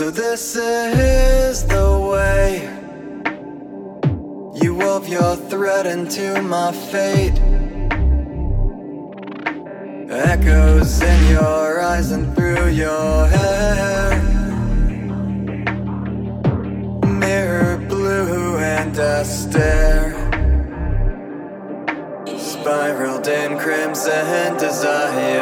So this is the way you wove your thread into my fate. Echoes in your eyes and through your hair. Mirror blue and a stare. Spiraled in crimson desire.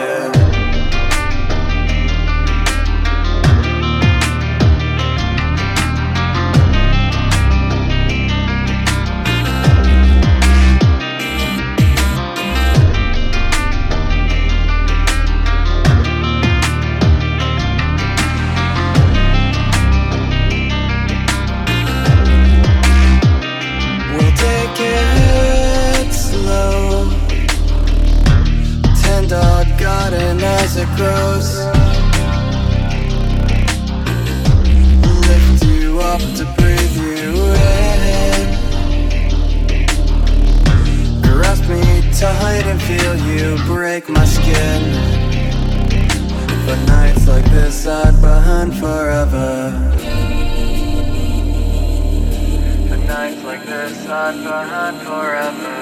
Garden as it grows. Lift you up to breathe you in. Grasp me tight and feel you break my skin. For nights like this, I'd burn forever. For nights like this, I'd burn forever.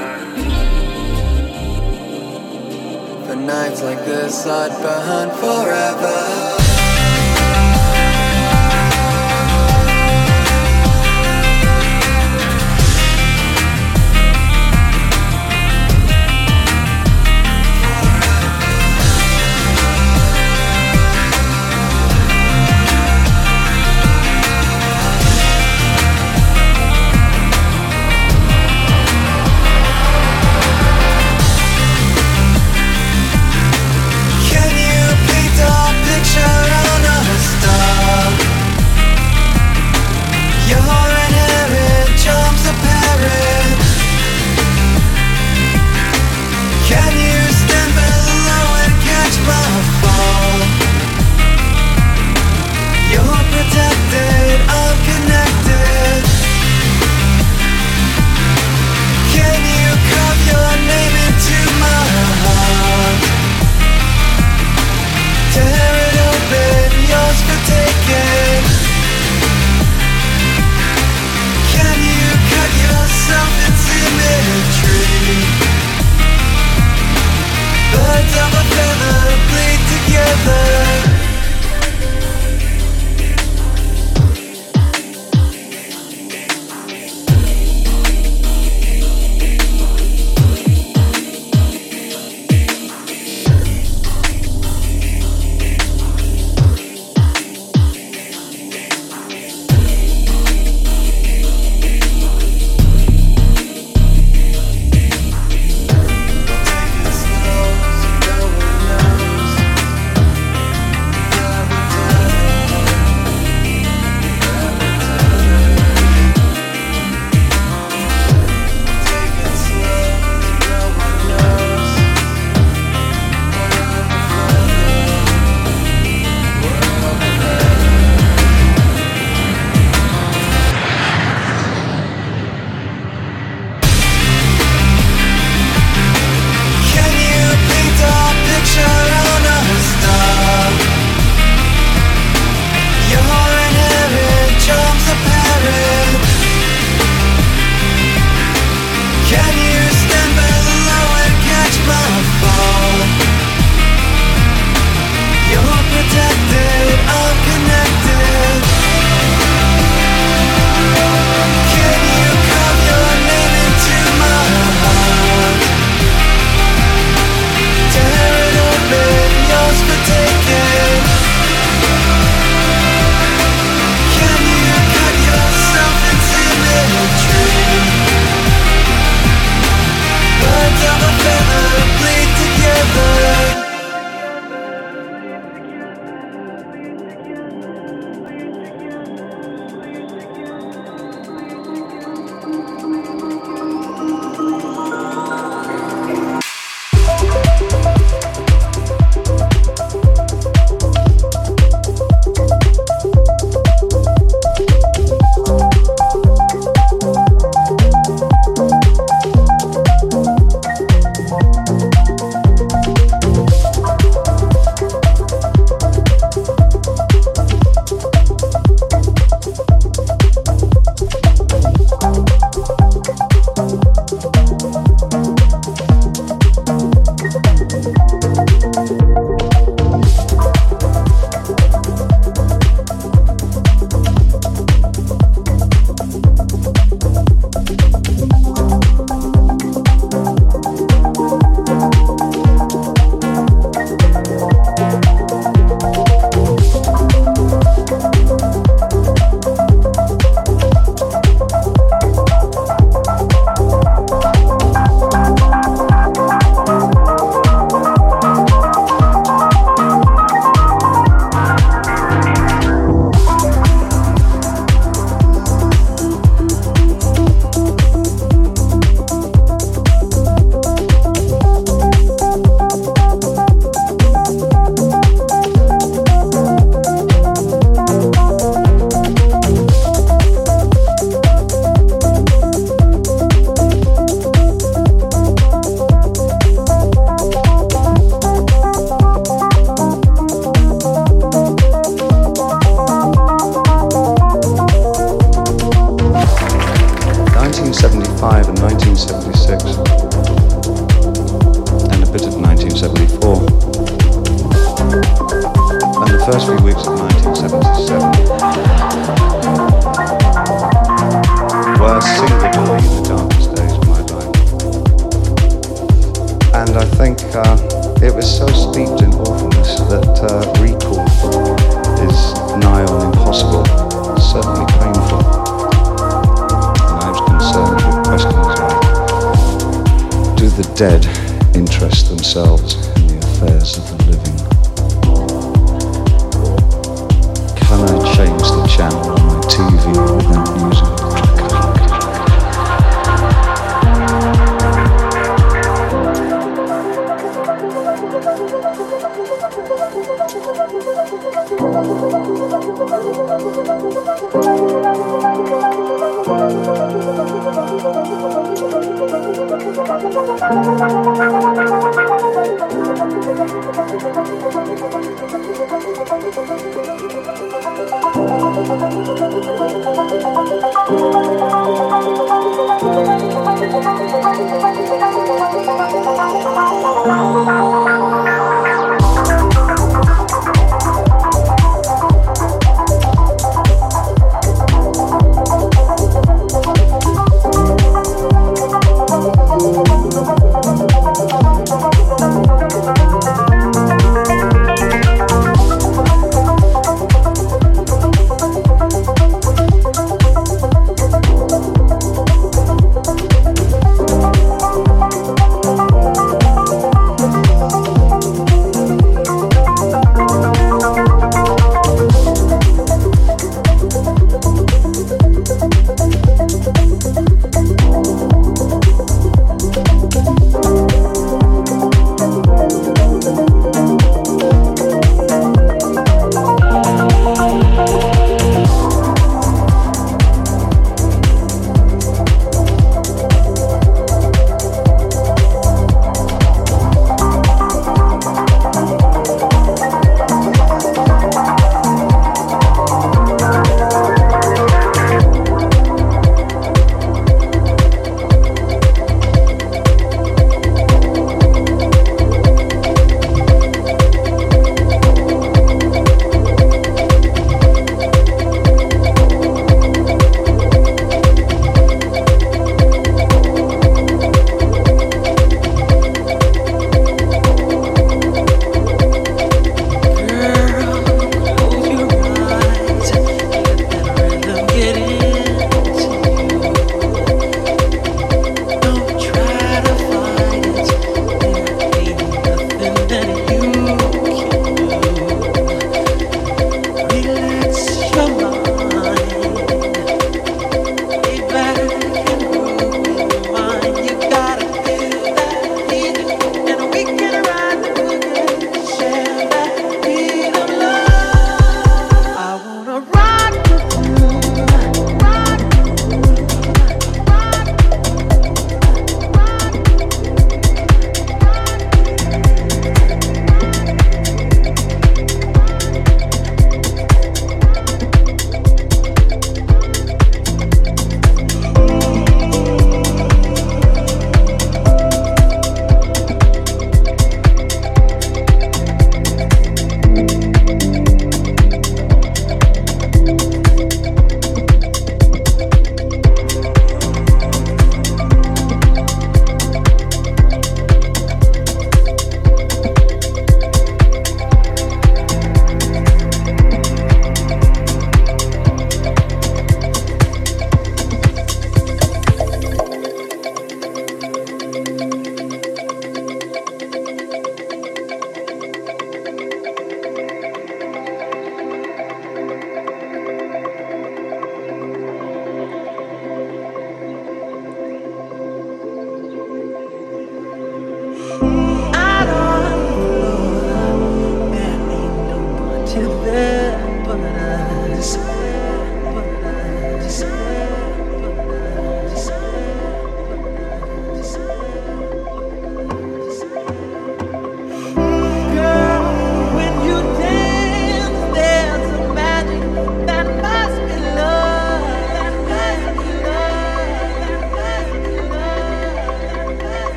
Nights like this, I'd burn forever.